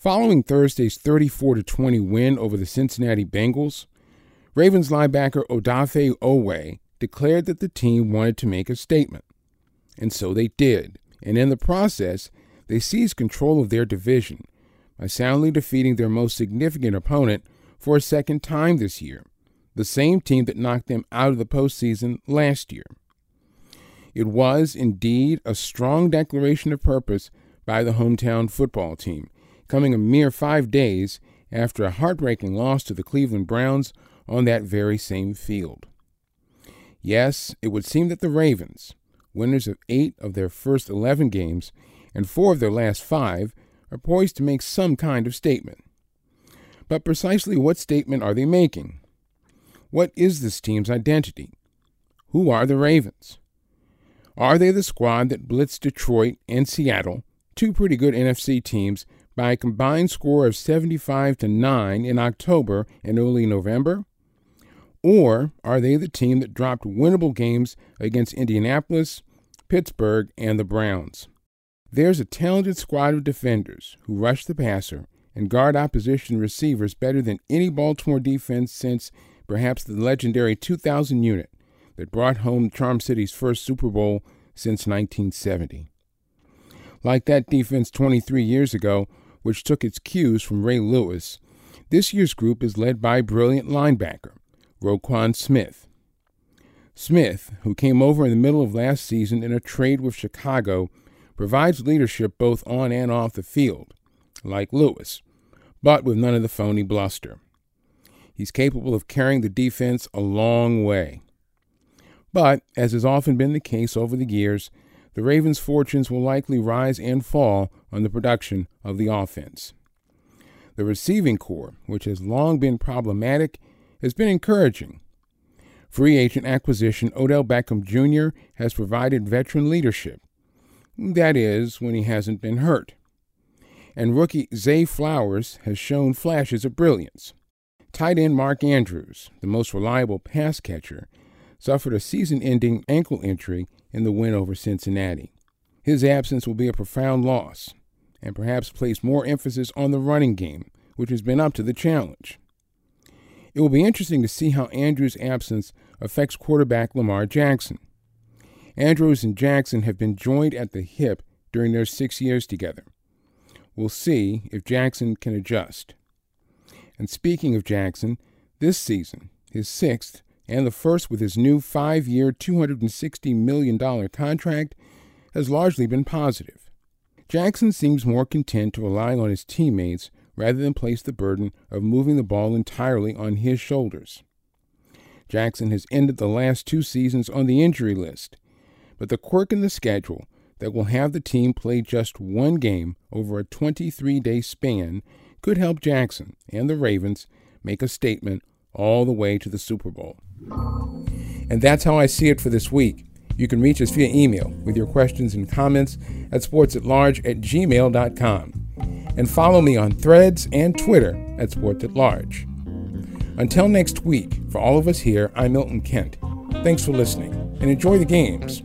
Following Thursday's 34 20 win over the Cincinnati Bengals, Ravens linebacker Odafe Oweh declared that the team wanted to make a statement. And so they did. And in the process, they seized control of their division by soundly defeating their most significant opponent for a second time this year, the same team that knocked them out of the postseason last year. It was indeed a strong declaration of purpose by the hometown football team coming a mere five days after a heartbreaking loss to the Cleveland Browns on that very same field. Yes, it would seem that the Ravens, winners of eight of their first 11 games and four of their last five, are poised to make some kind of statement. But precisely what statement are they making? What is this team's identity? Who are the Ravens? Are they the squad that blitzed Detroit and Seattle, two pretty good NFC teams by a combined score of 75 to 9 in October and early November? Or are they the team that dropped winnable games against Indianapolis, Pittsburgh, and the Browns? There's a talented squad of defenders who rush the passer and guard opposition receivers better than any Baltimore defense since perhaps the legendary 2000 unit that brought home Charm City's first Super Bowl since 1970. Like that defense 23 years ago, which took its cues from Ray Lewis, this year's group is led by brilliant linebacker Roquan Smith. Smith, who came over in the middle of last season in a trade with Chicago, provides leadership both on and off the field, like Lewis, but with none of the phony bluster. He's capable of carrying the defense a long way. But, as has often been the case over the years, the Ravens' fortunes will likely rise and fall on the production of the offense. The receiving corps, which has long been problematic, has been encouraging. Free agent acquisition Odell Beckham Jr. has provided veteran leadership. That is, when he hasn't been hurt. And rookie Zay Flowers has shown flashes of brilliance. Tight end Mark Andrews, the most reliable pass catcher, suffered a season ending ankle injury in the win over Cincinnati. His absence will be a profound loss, and perhaps place more emphasis on the running game, which has been up to the challenge. It will be interesting to see how Andrews' absence affects quarterback Lamar Jackson. Andrews and Jackson have been joined at the hip during their six years together. We'll see if Jackson can adjust. And speaking of Jackson, this season, his sixth, and the first with his new five year, $260 million contract, has largely been positive. Jackson seems more content to rely on his teammates rather than place the burden of moving the ball entirely on his shoulders. Jackson has ended the last two seasons on the injury list, but the quirk in the schedule that will have the team play just one game over a 23 day span could help Jackson and the Ravens make a statement all the way to the Super Bowl. And that's how I see it for this week. You can reach us via email with your questions and comments at sportsatlarge at gmail.com. And follow me on threads and Twitter at sportsatlarge. Until next week, for all of us here, I'm Milton Kent. Thanks for listening and enjoy the games.